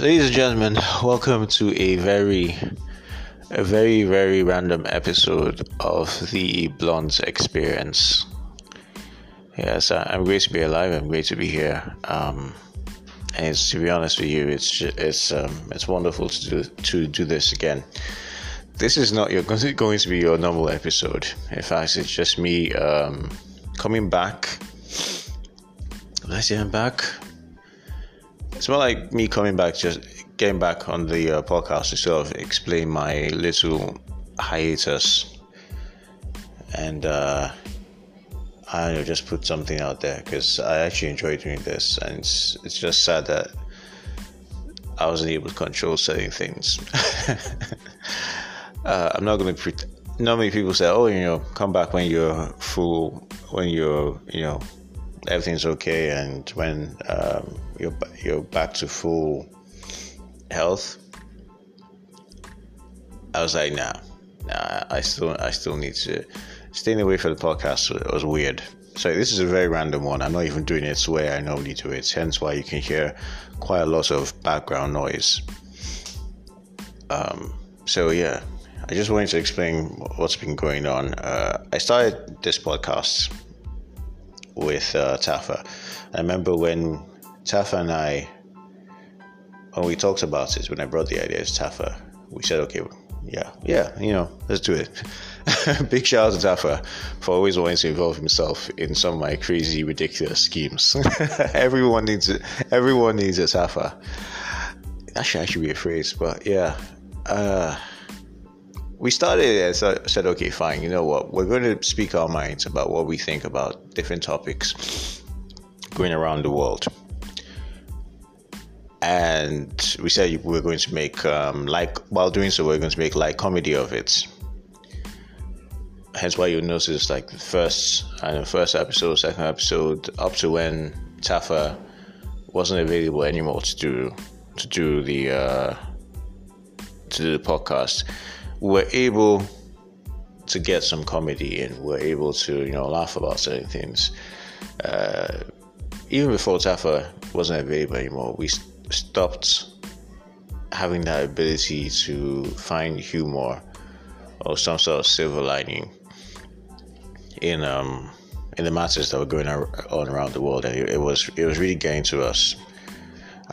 ladies and gentlemen, welcome to a very, a very, very random episode of the Blunt Experience. Yes, I'm great to be alive. I'm great to be here. Um, and it's, to be honest with you, it's it's um, it's wonderful to do to do this again. This is not your going to be your normal episode. In fact, it's just me um, coming back. Let's say I'm back it's more like me coming back, just getting back on the uh, podcast to sort of explain my little hiatus, and uh, I know, just put something out there because I actually enjoy doing this, and it's it's just sad that I wasn't able to control certain things. uh, I'm not going to. Pre- Normally, people say, "Oh, you know, come back when you're full, when you're, you know, everything's okay and when um, you're you're back to full health, I was like, nah, nah. I still I still need to staying away from the podcast. It was weird. So this is a very random one. I'm not even doing it the way I normally do it. Hence why you can hear quite a lot of background noise. Um, so yeah, I just wanted to explain what's been going on. Uh, I started this podcast with uh, Tafa. I remember when Tafa and I, when we talked about it, when I brought the idea to Tafa, we said, okay, yeah, yeah, you know, let's do it. Big shout out to Tafa for always wanting to involve himself in some of my crazy, ridiculous schemes. everyone needs it. Everyone needs a Tafa. That should actually be a phrase, but yeah. Uh, we started as I said, okay, fine, you know what? We're going to speak our minds about what we think about different topics going around the world. And we said we are going to make, um, like, while doing so, we're going to make like comedy of it. Hence why you notice, like, the first, and the first episode, second episode, up to when Tafa wasn't available anymore to do to do the uh, to do the podcast we're able to get some comedy in. We're able to, you know, laugh about certain things. Uh, even before Tafa wasn't available anymore, we stopped having that ability to find humor or some sort of silver lining in um in the matters that were going on around the world, and it, it was it was really getting to us.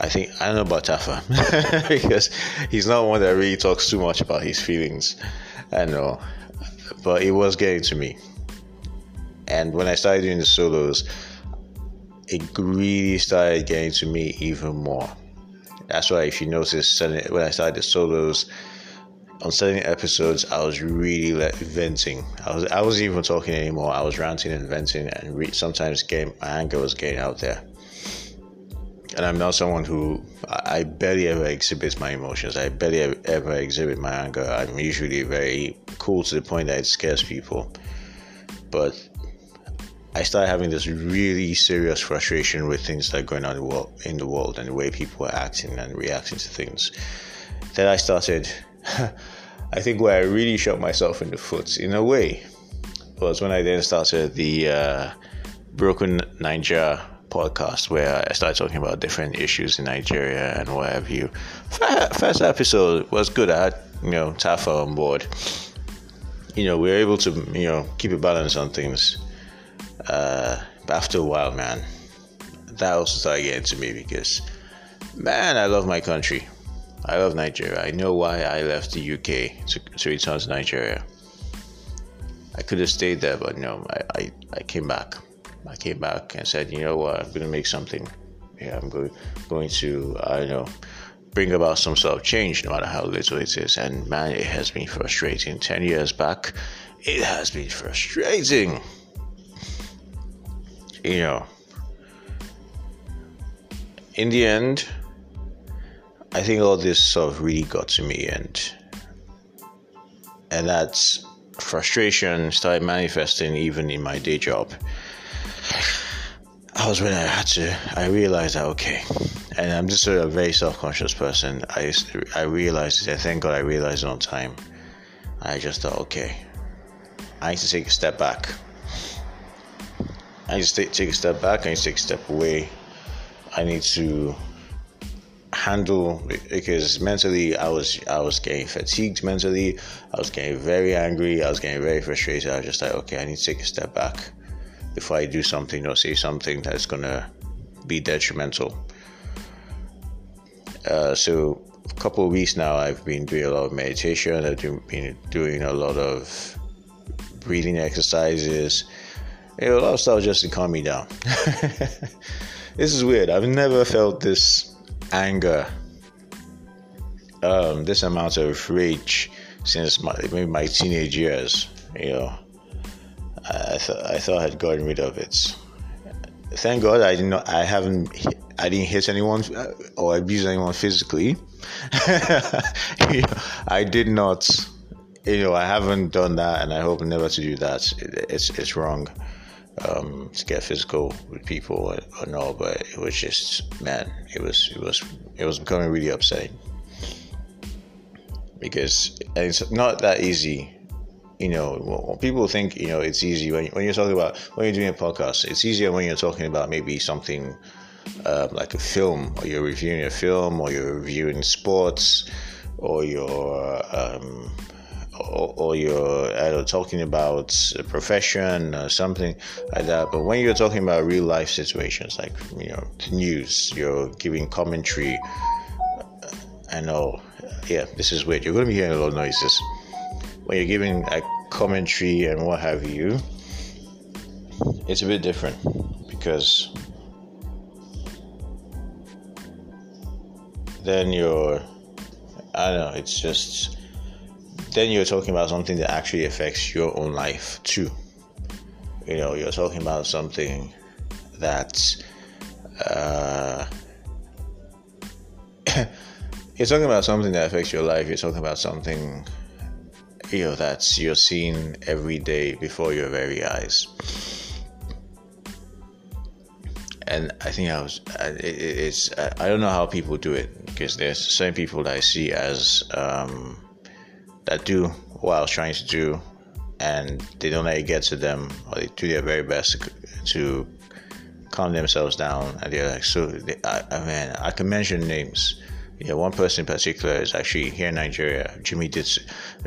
I think I don't know about Tafa because he's not one that really talks too much about his feelings. I know, but it was getting to me. And when I started doing the solos, it really started getting to me even more. That's why, if you notice, when I started the solos on certain episodes, I was really like, venting. I was I wasn't even talking anymore. I was ranting and venting, and re- sometimes getting, my anger was getting out there and I'm not someone who I barely ever exhibit my emotions. I barely ever exhibit my anger. I'm usually very cool to the point that it scares people. But I started having this really serious frustration with things that are going on in the world, in the world and the way people are acting and reacting to things. Then I started. I think where I really shot myself in the foot, in a way, was when I then started the uh, Broken Naija podcast where I started talking about different issues in Nigeria and what have you. First episode was good. I had, you know, Tafa on board. You know, we were able to, you know, keep a balance on things. Uh, but after a while, man, that also started getting to me because, man, I love my country. I love Nigeria. I know why I left the UK to, to return to Nigeria. I could have stayed there, but no, I, I, I came back. I came back and said, you know what, I'm going to make something. Yeah, I'm going to, uh, I don't know, bring about some sort of change, no matter how little it is. And man, it has been frustrating. Ten years back, it has been frustrating. You know, in the end, I think all this sort of really got to me, and and that's frustration started manifesting even in my day job. I was when I had to, I realized that, okay, and I'm just a very self conscious person. I, I realized it, thank God I realized it on time. I just thought, okay, I need to take a step back. I need to take, take a step back, I need to take a step away. I need to handle because mentally I was I was getting fatigued mentally. I was getting very angry. I was getting very frustrated. I was just like, okay, I need to take a step back before I do something or say something that's gonna be detrimental. Uh, so a couple of weeks now, I've been doing a lot of meditation. I've been doing a lot of breathing exercises. A lot of stuff just to calm me down. this is weird. I've never felt this anger, um, this amount of rage since my, maybe my teenage years. You know, I thought I thought I had gotten rid of it. Thank God I didn't. I haven't. I didn't hit anyone uh, or abuse anyone physically. I did not. You know, I haven't done that, and I hope never to do that. It's it's wrong um, to get physical with people or, no, but it was just man, it was it was it was becoming really upsetting because it's not that easy. You know, people think you know it's easy when, when you're talking about when you're doing a podcast. It's easier when you're talking about maybe something um, like a film, or you're reviewing a film, or you're reviewing sports, or you're um, or, or you're talking about a profession or something like that. But when you're talking about real life situations, like you know news, you're giving commentary. I know, yeah, this is weird. You're going to be hearing a lot of noises when you're giving a commentary and what have you. It's a bit different because then you're I don't know, it's just then you're talking about something that actually affects your own life too. You know, you're talking about something that uh, you're talking about something that affects your life. You're talking about something know that you're seeing every day before your very eyes. And I think I was, it's, I don't know how people do it because there's certain people that I see as um, that do what I was trying to do, and they don't let it get to them, or they do their very best to, calm themselves down. And they're like, so, they, I, I mean, I can mention names. Yeah, one person in particular is actually here in Nigeria, Jimmy Ditsu.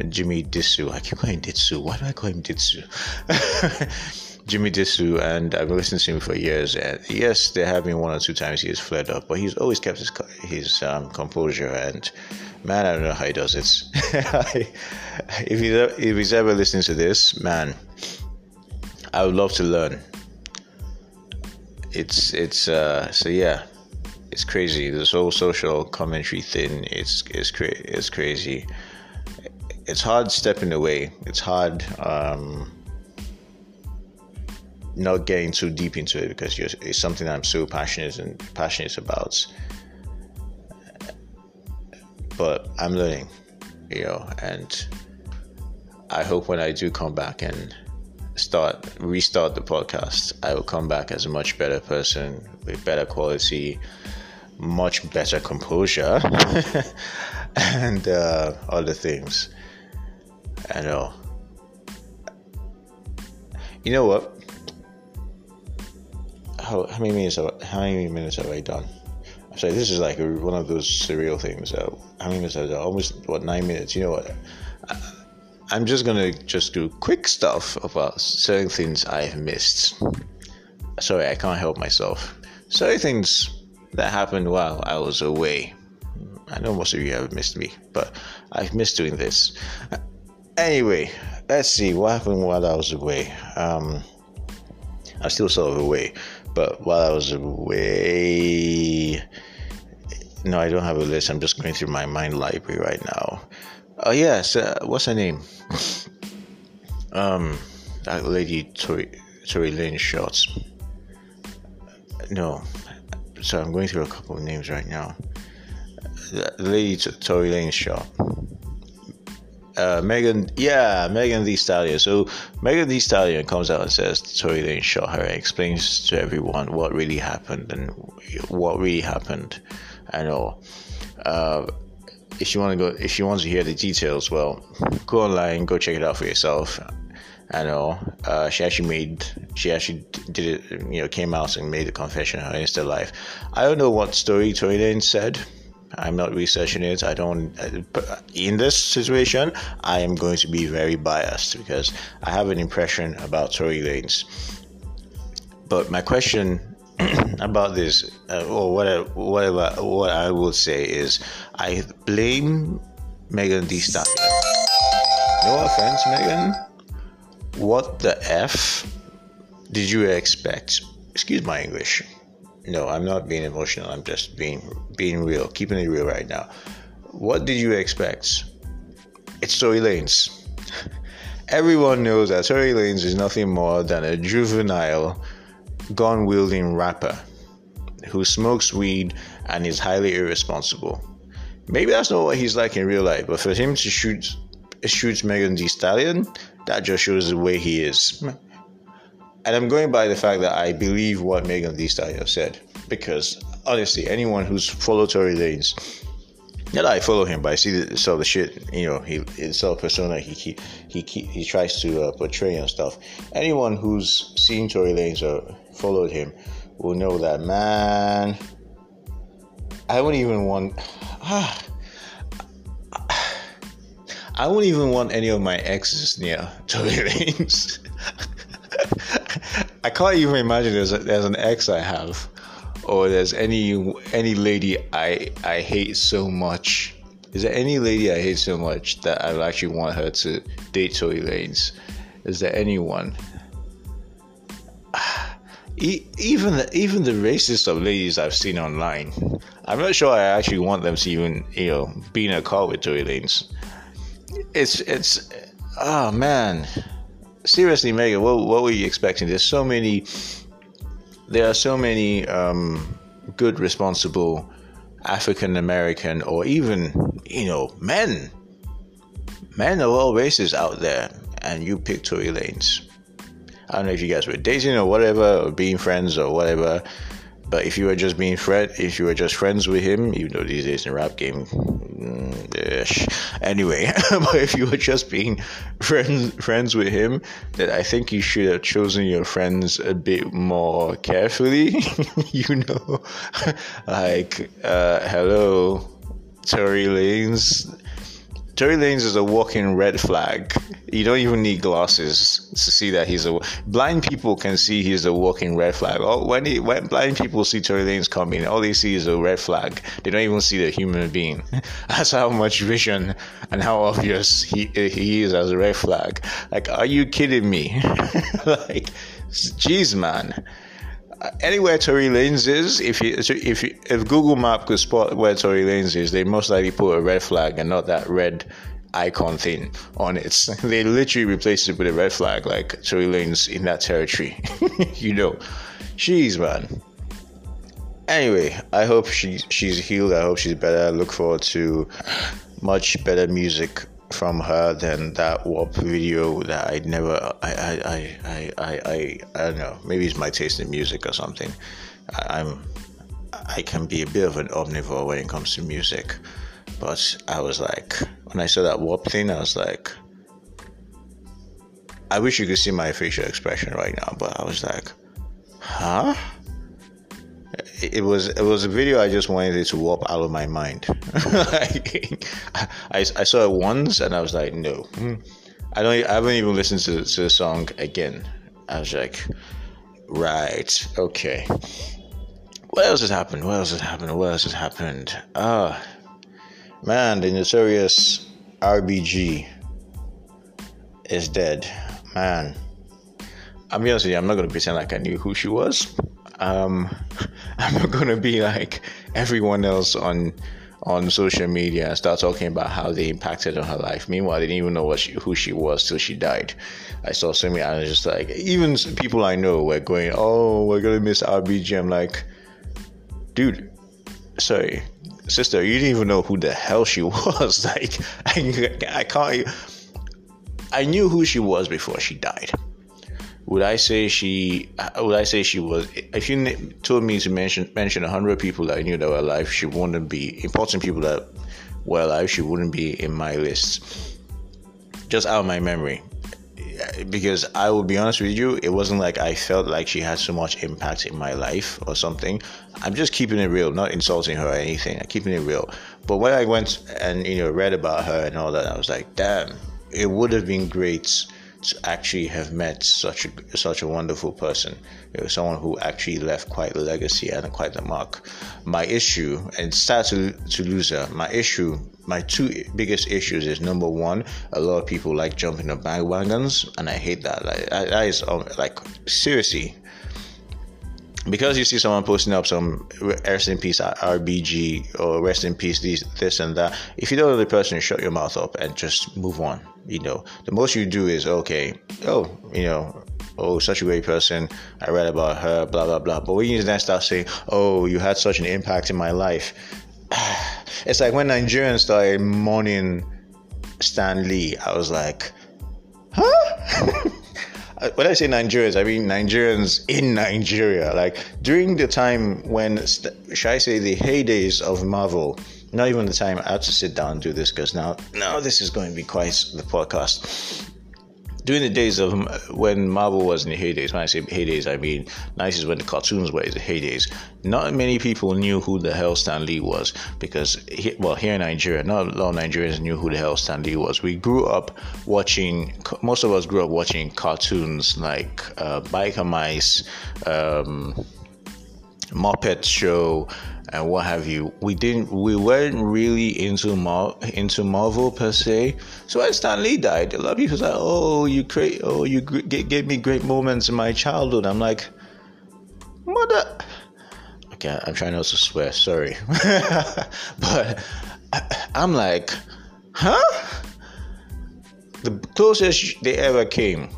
Jimmy Disu. I keep calling Ditsu. Why do I call him Ditsu? Jimmy Disu, and I've been listening to him for years. And yes, there have been one or two times he has flared up, but he's always kept his his um, composure. And man, I don't know how he does it. if he's if he's ever listening to this, man, I would love to learn. It's it's uh so yeah, it's crazy. This whole social commentary thing, it's it's cra- crazy. It's hard stepping away. It's hard. Um, not getting too deep into it because it's something I'm so passionate and passionate about. But I'm learning, you know, and I hope when I do come back and start restart the podcast, I will come back as a much better person with better quality, much better composure, and uh, other things. I know. You know what? how, how many minutes have how many minutes have I done? I'm sorry, this is like one of those surreal things. Uh, how many minutes have I done? Almost what nine minutes? You know what? I, I'm just gonna just do quick stuff about certain things I've missed. Sorry, I can't help myself. Certain things that happened while I was away. I know most of you have missed me, but I've missed doing this. Anyway, let's see what happened while I was away. Um, I'm still sort of away. But while I was away, no, I don't have a list. I'm just going through my mind library right now. Oh yes, uh, what's her name? um, that lady Tory Tory Lanez shots. No, so I'm going through a couple of names right now. The lady Tory Lanez shot uh, Megan, yeah, Megan Thee Stallion. So Megan Thee Stallion comes out and says Tory Lanez shot her and explains to everyone what really happened and what really happened and all. Uh, if you want to go, if you want to hear the details, well, go online, go check it out for yourself. I know uh, she actually made, she actually did it, you know, came out and made a confession on her Insta life. I don't know what story Tory Lanez said I'm not researching it. I don't. In this situation, I am going to be very biased because I have an impression about Tory Lanez. But my question about this, uh, or whatever, whatever, what I will say is, I blame Megan Thee Stallion. No offense, Megan. What the f did you expect? Excuse my English. No, I'm not being emotional. I'm just being being real, keeping it real right now. What did you expect? It's Tory Lanez. Everyone knows that Tory Lanez is nothing more than a juvenile, gun wielding rapper who smokes weed and is highly irresponsible. Maybe that's not what he's like in real life, but for him to shoot shoot Megan Thee Stallion, that just shows the way he is. And I'm going by the fact that I believe what Megan Thee Stallion said. Because honestly, anyone who's followed Tory Lanez, not that I follow him, but I see the, some of the shit, you know, he it's all persona he he he he, he tries to uh, portray and stuff. Anyone who's seen Tory Lanez or followed him will know that man. I wouldn't even want. Ah, I wouldn't even want any of my exes near Tory Lanez. I can't even imagine there's a, there's an ex I have, or there's any any lady I I hate so much. Is there any lady I hate so much that I actually want her to date Tory Lanez? Is there anyone? even the, even the racist of ladies I've seen online, I'm not sure I actually want them to even you know be in a car with Tory Lanez. It's it's oh man seriously, Megan, what, what were you expecting? There's so many, there are so many um, good, responsible African American or even, you know, men, men of all races out there, and you pick Tory Lanez. I don't know if you guys were dating or whatever, or being friends or whatever, but if you were just being friend, if you were just friends with him, even though these days in the rap game, mm, anyway, but if you were just being friends friends with him, then I think you should have chosen your friends a bit more carefully. you know, like uh, hello, Tory Lanez Tory Lanez is a walking red flag. You don't even need glasses to see that he's a blind people can see he's a walking red flag. Oh, when he, when blind people see Tory Lanez coming, all they see is a red flag. They don't even see the human being. That's how much vision and how obvious he he is as a red flag. Like, are you kidding me? like, jeez, man anywhere Tory Lanez is, if you, if you, if Google Map could spot where Tory Lanez is, they most likely put a red flag and not that red icon thing on it. They literally replaced it with a red flag, like Tory Lanez in that territory. you know, jeez, man. Anyway, I hope she she's healed. I hope she's better. I look forward to much better music from her than that WAP video that I never I I I I I, I, don't know. Maybe it's my taste in music or something. I, I'm I can be a bit of an omnivore when it comes to music but I was like when I saw that WAP thing I was like I wish you could see my facial expression right now but I was like huh it was it was a video I just wanted it to warp out of my mind. I, I saw it once and I was like, no, I don't. I haven't even listened to, to the song again. I was like, right, okay. What else has happened? What else has happened? What else has happened? Ah, man, the notorious RBG is dead. Man, I'm honest with you. I'm not gonna pretend like I knew who she was. Um, I'm not gonna be like everyone else on on social media and start talking about how they impacted on her life. Meanwhile, I didn't even know what she, who she was till she died. I saw so many, I was just like, even people I know were going, "Oh, we're gonna miss RBG." I'm like, dude, sorry, sister, you didn't even know who the hell she was. like, I, I can't. I knew who she was before she died would I say she uh, would I say she was if you told me to mention mention 100 people that I knew that were alive she wouldn't be important people that were alive she wouldn't be in my list just out of my memory because I will be honest with you, it wasn't like I felt like she had so much impact in my life or something. I'm just keeping it real, not insulting her or anything. I'm keeping it real. But when I went and you know read about her and all that, I was like, damn, it would have been great actually have met such a, such a wonderful person, you know, someone who actually left quite a legacy and quite a mark. My issue, and start to, to lose her, my issue, my two biggest issues is number one, a lot of people like jumping on bandwagons, and I hate that. Like, that is um, like seriously, because you see someone posting up some rest in peace RBG or rest in peace this, this and that, if you don't know the person, shut your mouth up and just move on. You know, the most you do is okay, oh, you know, oh, such a great person. I read about her, blah blah blah. But when you then start saying, oh, you had such an impact in my life, it's like when Nigerians started mourning Stan Lee. I was like, huh. Uh, when I say Nigerians, I mean Nigerians in Nigeria. Like during the time when, should I say, the heydays of Marvel. Not even the time I have to sit down and do this because now, now this is going to be quite the podcast during the days of when Marvel was in the heydays, when I say heydays, I mean 90s when the cartoons were in the heydays, not many people knew who the hell Stan Lee was because, well, here in Nigeria, not a lot of Nigerians knew who the hell Stan Lee was. We grew up watching, most of us grew up watching cartoons like uh, Biker Mice, um, Muppet Show, and what have you. We didn't, we weren't really into Mar- into Marvel per se. So when Stan Lee died, a lot of people said, "Oh, you create, oh, you g- gave me great moments in my childhood." I'm like, mother. Okay, I'm trying not to swear. Sorry, but I'm like, huh? The closest they ever came,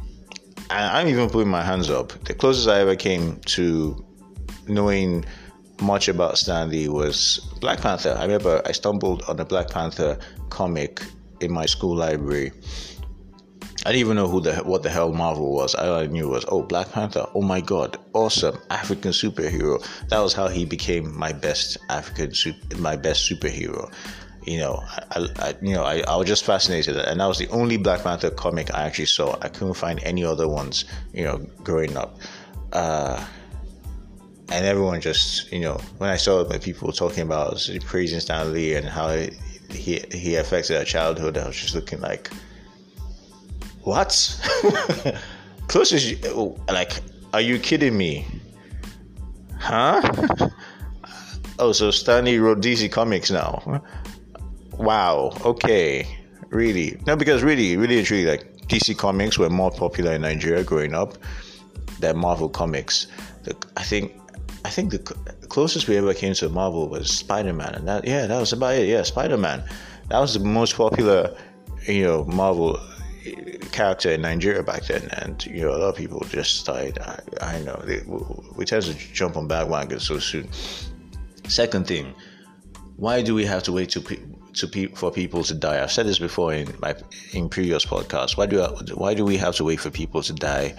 I'm even putting my hands up. The closest I ever came to knowing much about Stan Lee was Black Panther. I remember I stumbled on a Black Panther comic in my school library. I didn't even know who the what the hell Marvel was. All I knew was oh Black Panther. Oh my god, awesome African superhero. That was how he became my best African super, my best superhero. You know, I, I you know I, I was just fascinated, and that was the only Black Panther comic I actually saw. I couldn't find any other ones. You know, growing up. Uh, and everyone just you know when I saw my people talking about praising Stan Lee and how he he affected our childhood, I was just looking like, what? Closest, oh, like, are you kidding me? Huh? oh, so Stan Lee wrote DC Comics now. Wow. Okay. Really? No, because really, really truly, like DC Comics were more popular in Nigeria growing up than Marvel Comics. I think I think the closest we ever came to Marvel was Spider Man, and that yeah, that was about it. Yeah, Spider Man, that was the most popular, you know, Marvel eh, character in Nigeria back then, and you know, a lot of people just started. I, I know they, we tend to jump on bandwagons so soon. Second thing, why do we have to wait to to pe- for people to die? I've said this before in my in previous podcasts. Why do I, why do we have to wait for people to die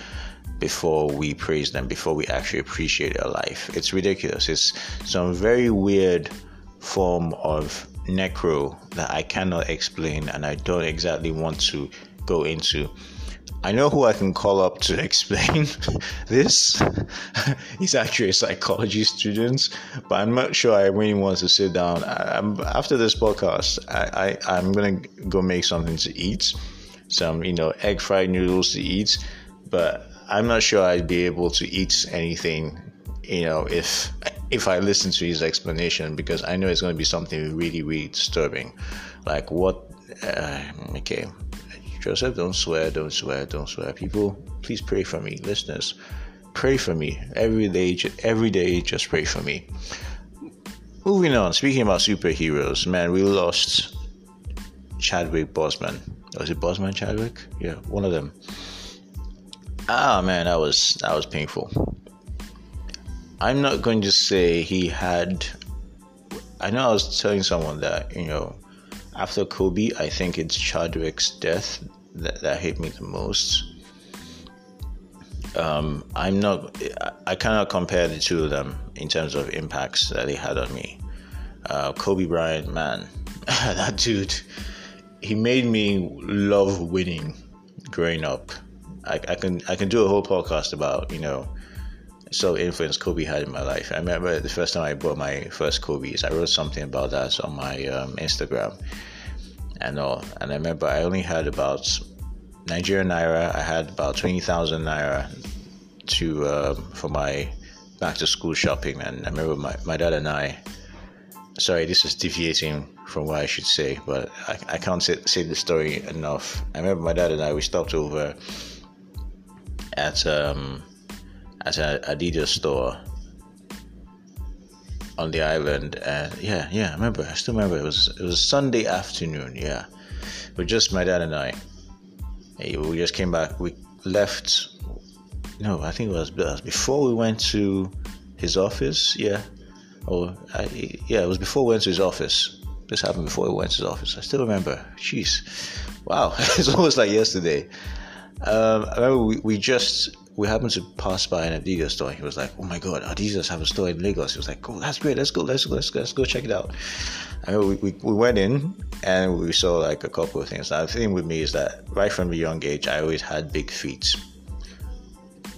before we praise them, before we actually appreciate their life. It's ridiculous. It's some very weird form of necro that I cannot explain and I don't exactly want to go into. I know who I can call up to explain this. He's actually a psychology student, but I'm not sure I really want to sit down. I'm, after this podcast, I, I, I'm gonna go make something to eat, some you know egg fried noodles to eat, but I'm not sure I'd be able to eat anything, you know, if if I listen to his explanation because I know it's going to be something really, really disturbing. Like what? Uh, okay, Joseph, don't swear, don't swear, don't swear. People, please pray for me, listeners. Pray for me every day. Every day, just pray for me. Moving on. Speaking about superheroes, man, we lost Chadwick Boseman. Was it Boseman Chadwick? Yeah, one of them. Ah man, that was that was painful. I'm not going to say he had. I know I was telling someone that you know, after Kobe, I think it's Chadwick's death that, that hit me the most. Um, I'm not. I cannot compare the two of them in terms of impacts that they had on me. Uh, Kobe Bryant, man, that dude, he made me love winning growing up I, I can I can do a whole podcast about you know so influence Kobe had in my life. I remember the first time I bought my first Kobe's, I wrote something about that on my um, Instagram and all. And I remember I only had about Nigerian naira. I had about twenty thousand naira to uh, for my back to school shopping. And I remember my, my dad and I. Sorry, this is deviating from what I should say, but I, I can't say, say the story enough. I remember my dad and I we stopped over at um, at an Adidas store on the island, and yeah, yeah, I remember. I still remember. It was it was Sunday afternoon. Yeah, but just my dad and I. We just came back. We left. No, I think it was, it was before we went to his office. Yeah, or I, yeah, it was before we went to his office. This happened before we went to his office. I still remember. Jeez, wow, it's almost like yesterday. Um, I remember we, we just we happened to pass by an Adidas store. He was like, "Oh my God, Adidas have a store in Lagos." He was like, "Oh, that's great. Let's go. Let's go. Let's go. Let's go check it out." And we, we, we went in and we saw like a couple of things. Now, the thing with me is that right from a young age, I always had big feet.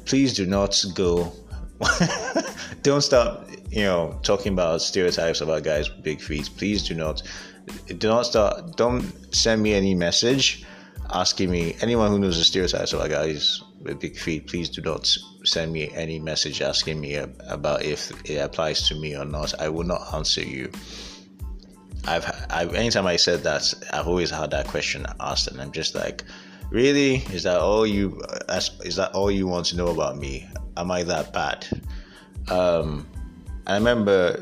Please do not go. don't stop. you know, talking about stereotypes about guys with big feet. Please do not. Do not start. Don't send me any message asking me. Anyone who knows the stereotypes about guys with big feet, please do not send me any message asking me about if it applies to me or not. I will not answer you. I've, I've anytime I said that, I've always had that question asked, and I'm just like, really? Is that all you? Is that all you want to know about me? Am I that bad? Um, I remember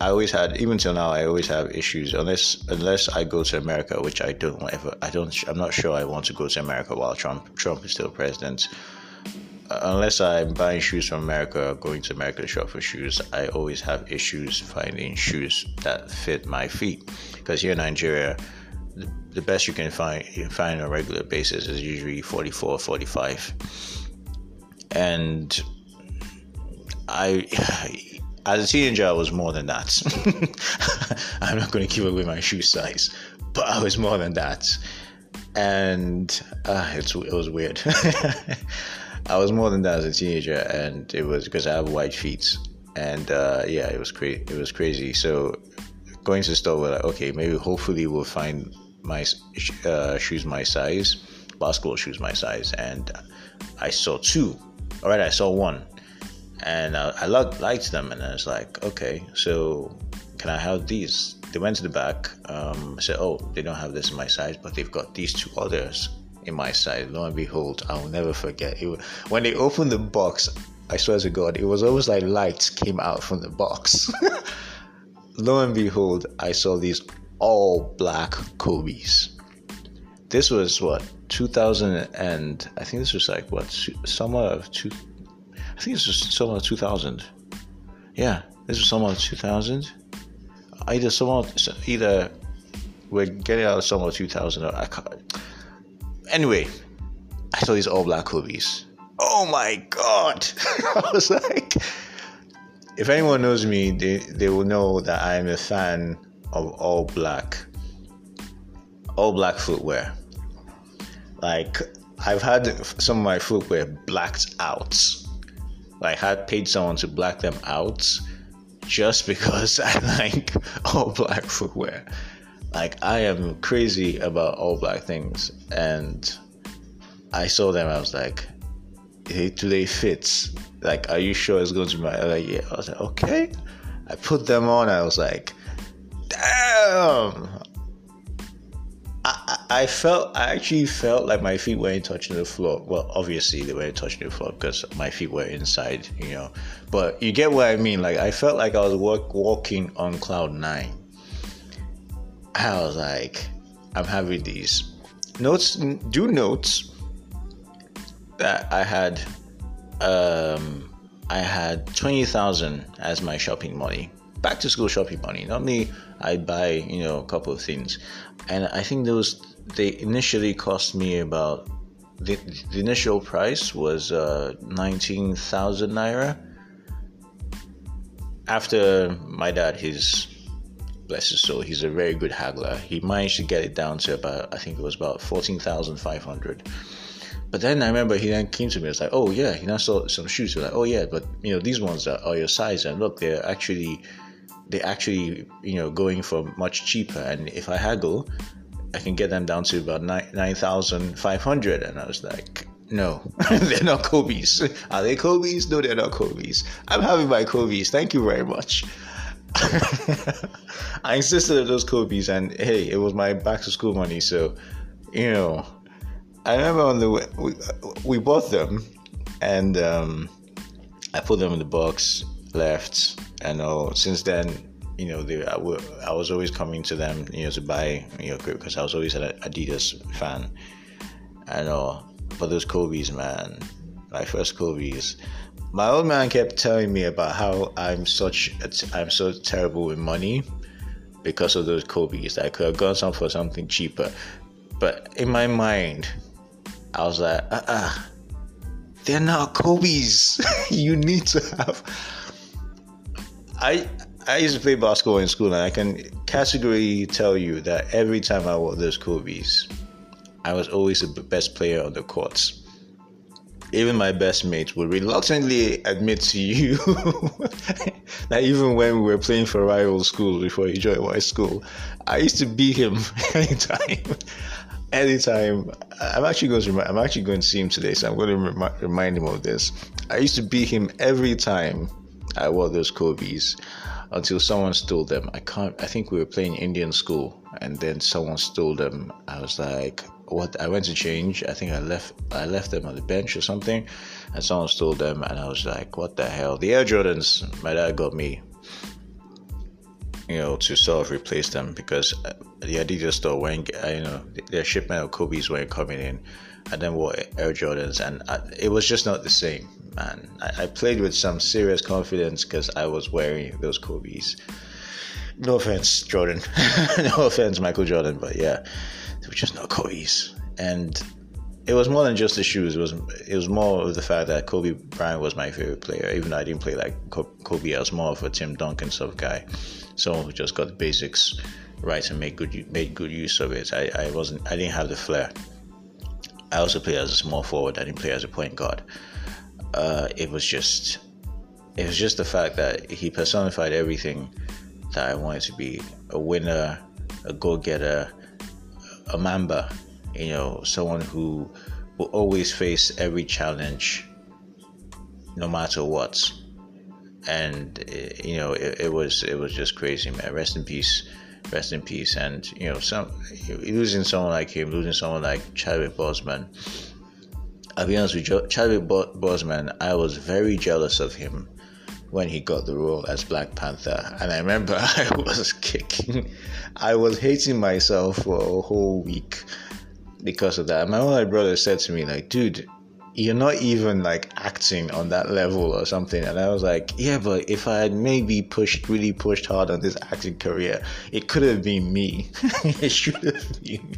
I always had, even till now, I always have issues unless unless I go to America, which I don't ever. I don't. I'm not sure I want to go to America while Trump Trump is still president. Unless I'm buying shoes from America, or going to America to shop for shoes, I always have issues finding shoes that fit my feet. Because here in Nigeria, the, the best you can find you can find on a regular basis is usually 44, 45, and I as a teenager, I was more than that. I'm not going to give away my shoe size, but I was more than that. And uh, it was weird. I was more than that as a teenager, and it was because I have white feet. And uh, yeah, it was crazy. It was crazy. So going to the store, we're like, okay, maybe hopefully we'll find my uh, shoes my size, basketball shoes my size. And I saw two. All right, I saw one and I, I liked them, and I was like, okay, so can I have these? They went to the back. Um, I said, oh, they don't have this in my size, but they've got these two others in my size. Lo and behold, I'll never forget. It, when they opened the box, I swear to God, it was almost like lights came out from the box. Lo and behold, I saw these all black Kobe's. This was what 2000 and I think this was like what summer of two, I think this was summer 2000. Yeah, this was summer 2000. Either summer, either we're getting out of summer 2000 or I can't. Anyway, I saw these all black Kobe's. Oh my god! I was like, if anyone knows me, they, they will know that I am a fan of all black, all black footwear. Like, I've had some of my footwear blacked out I had paid someone to black them out just because I like all black footwear. Like I am crazy about all black things, and I saw them. I was like, "Hey, do they fit? Like, are you sure it's going to be my?" Like, yeah. I was like, "Okay." I put them on. I was like, "Damn!" I, I felt I actually felt like my feet weren't touching the floor. Well, obviously they weren't touching the floor because my feet were inside, you know. But you get what I mean. Like I felt like I was walk, walking on cloud nine. I was like, I'm having these notes. Do notes that I had. Um, I had twenty thousand as my shopping money, back to school shopping money. Normally, I buy you know a couple of things and I think those they initially cost me about the, the initial price was uh, 19,000 naira. After my dad, his bless his soul, he's a very good haggler. He managed to get it down to about I think it was about 14,500. but then I remember he then came to me. It's like, oh yeah, he now saw some shoes. We're like, oh yeah, but you know these ones are, are your size, and look, they're actually they're actually you know going for much cheaper. And if I haggle, I can get them down to about nine nine thousand five hundred. And I was like, no, they're not Kobe's. Are they Kobe's? No, they're not Kobe's. I'm having my Kobe's. Thank you very much. I insisted on those Kobe's, and hey, it was my back to school money, so you know I remember on the we, we bought them, and um, I put them in the box, left, and all. Since then, you know, they, I, w- I was always coming to them, you know, to buy, you know, because I was always an Adidas fan, and all. But those Kobe's, man, my first Kobe's. My old man kept telling me about how I'm such I'm so terrible with money because of those Kobe's. I could have gone some for something cheaper, but in my mind, I was like, uh uh-uh. uh, they are not Kobe's. you need to have. I I used to play basketball in school, and I can categorically tell you that every time I wore those Kobe's, I was always the best player on the courts. Even my best mates would reluctantly admit to you that even when we were playing for rival schools before he joined my school, I used to beat him anytime anytime I'm actually going to I'm actually going to see him today, so I'm going to remi- remind him of this. I used to beat him every time I wore those Kobe's until someone stole them. I can't. I think we were playing Indian school, and then someone stole them. I was like, "What?" I went to change. I think I left. I left them on the bench or something, and someone stole them. And I was like, "What the hell?" The Air Jordans. My dad got me you know, to sort of replace them because uh, the Adidas store when uh, you know their shipment of Kobe's weren't coming in, and then wore Air Jordans, and I, it was just not the same. Man, I, I played with some serious confidence because I was wearing those Kobe's. No offense, Jordan. no offense, Michael Jordan, but yeah, they were just not Kobe's, and it was more than just the shoes. It was it was more of the fact that Kobe Bryant was my favorite player. Even though I didn't play like Kobe, I was more of a Tim Duncan sort of guy someone who just got the basics right and made good made good use of it. I, I wasn't I didn't have the flair. I also played as a small forward. I didn't play as a point guard. Uh, it was just it was just the fact that he personified everything that I wanted to be a winner, a go getter, a mamba, you know, someone who will always face every challenge no matter what and you know it, it, was it was just crazy, man. Rest in peace, rest in peace. And you know, some losing someone like him, losing someone like Chadwick Boseman. I'll be honest with you, Chadwick Boseman. I was very jealous of him when he got the role as Black Panther, and I remember I was kicking, I was hating myself for a whole week because of that. My older brother said to me, like, dude you're not even like acting on that level or something. And I was like, yeah, but if I had maybe pushed, really pushed hard on this acting career, it could have been me. it should have been.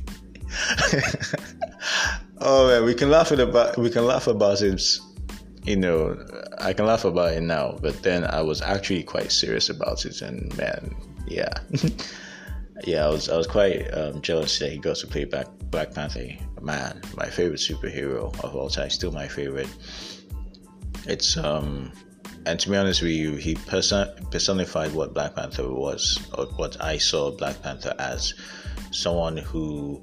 oh man, we can laugh about we can laugh about it. You know, I can laugh about it now, but then I was actually quite serious about it, and man, yeah. yeah, I was I was quite um, jealous that he got to play Black Black Panther. Man, my favorite superhero of all time, still my favorite. It's um, and to be honest with you, he person- personified what Black Panther was, or what I saw Black Panther as, someone who,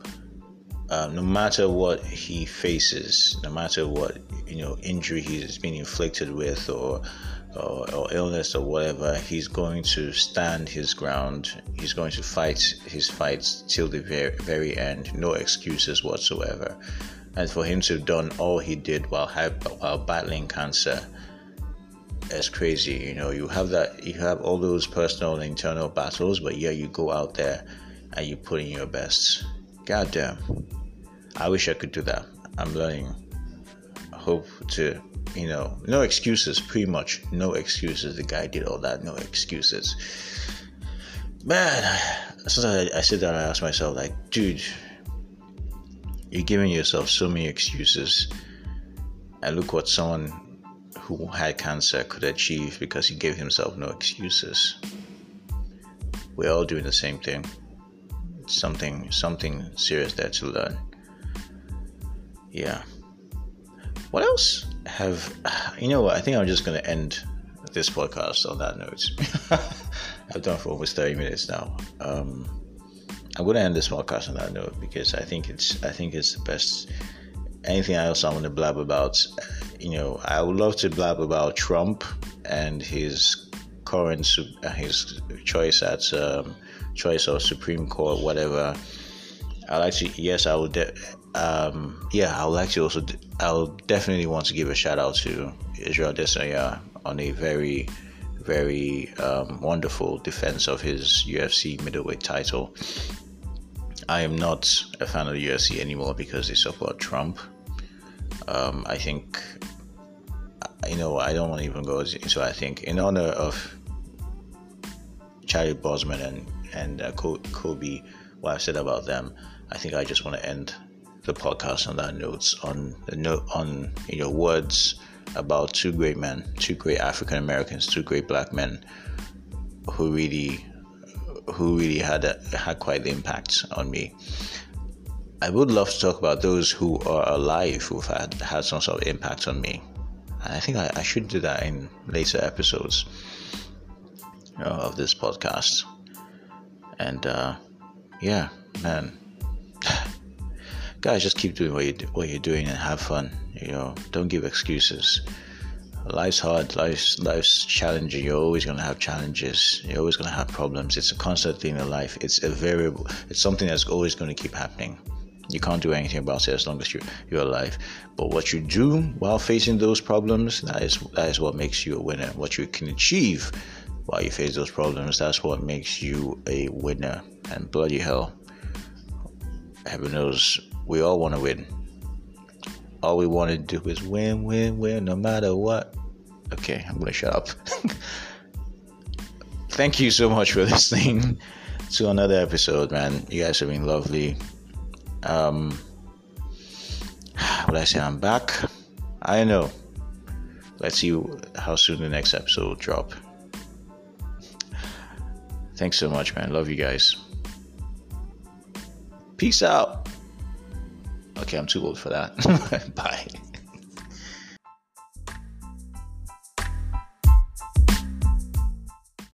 um, no matter what he faces, no matter what you know injury he's been inflicted with, or or, or, illness or whatever, he's going to stand his ground. He's going to fight his fights till the very, very end. No excuses whatsoever. And for him to have done all he did while while battling cancer, is crazy. You know, you have that, you have all those personal internal battles, but yeah, you go out there and you put in your best. God damn, I wish I could do that. I'm learning. I hope to you know, no excuses, pretty much no excuses. The guy did all that, no excuses. Man, sometimes I, I sit down and I ask myself, like, dude, you're giving yourself so many excuses. And look what someone who had cancer could achieve because he gave himself no excuses. We're all doing the same thing. Something, something serious there to learn. Yeah. what else have you know? What I think I'm just gonna end this podcast on that note. I've done for almost 30 minutes now. Um, I'm gonna end this podcast on that note because I think it's I think it's the best. Anything else I want to blab about, you know, I would love to blab about Trump and his current his choice at um, choice of Supreme Court, whatever. I like to yes, I would. De- um, yeah, I would to also. De- I would definitely want to give a shout out to Israel Adesanya on a very, very um, wonderful defense of his UFC middleweight title. I am not a fan of the UFC anymore because they support Trump. Um, I think, you know, I don't want to even go into. I think in honor of Charlie Boseman and and uh, Kobe, what I've said about them, I think I just want to end the podcast on that note, on the note on you know words about two great men, two great African Americans, two great black men who really who really had a, had quite the impact on me. I would love to talk about those who are alive who've had had some sort of impact on me. I think I, I should do that in later episodes you of this podcast. And uh, yeah, man, guys, just keep doing what you what you're doing and have fun. You know, don't give excuses. Life's hard. Life's life's challenging. You're always gonna have challenges. You're always gonna have problems. It's a constant thing in life. It's a variable. It's something that's always gonna keep happening. You can't do anything about it as long as you you're alive. But what you do while facing those problems, that is that is what makes you a winner. What you can achieve while you face those problems, that's what makes you a winner. And bloody hell, heaven knows we all want to win. All we want to do is win, win, win, no matter what. Okay, I'm gonna shut up. Thank you so much for listening to another episode, man. You guys have been lovely. Um, what I say, I'm back. I know. Let's see how soon the next episode will drop. Thanks so much, man. Love you guys. Peace out. Okay, I'm too old for that. Bye.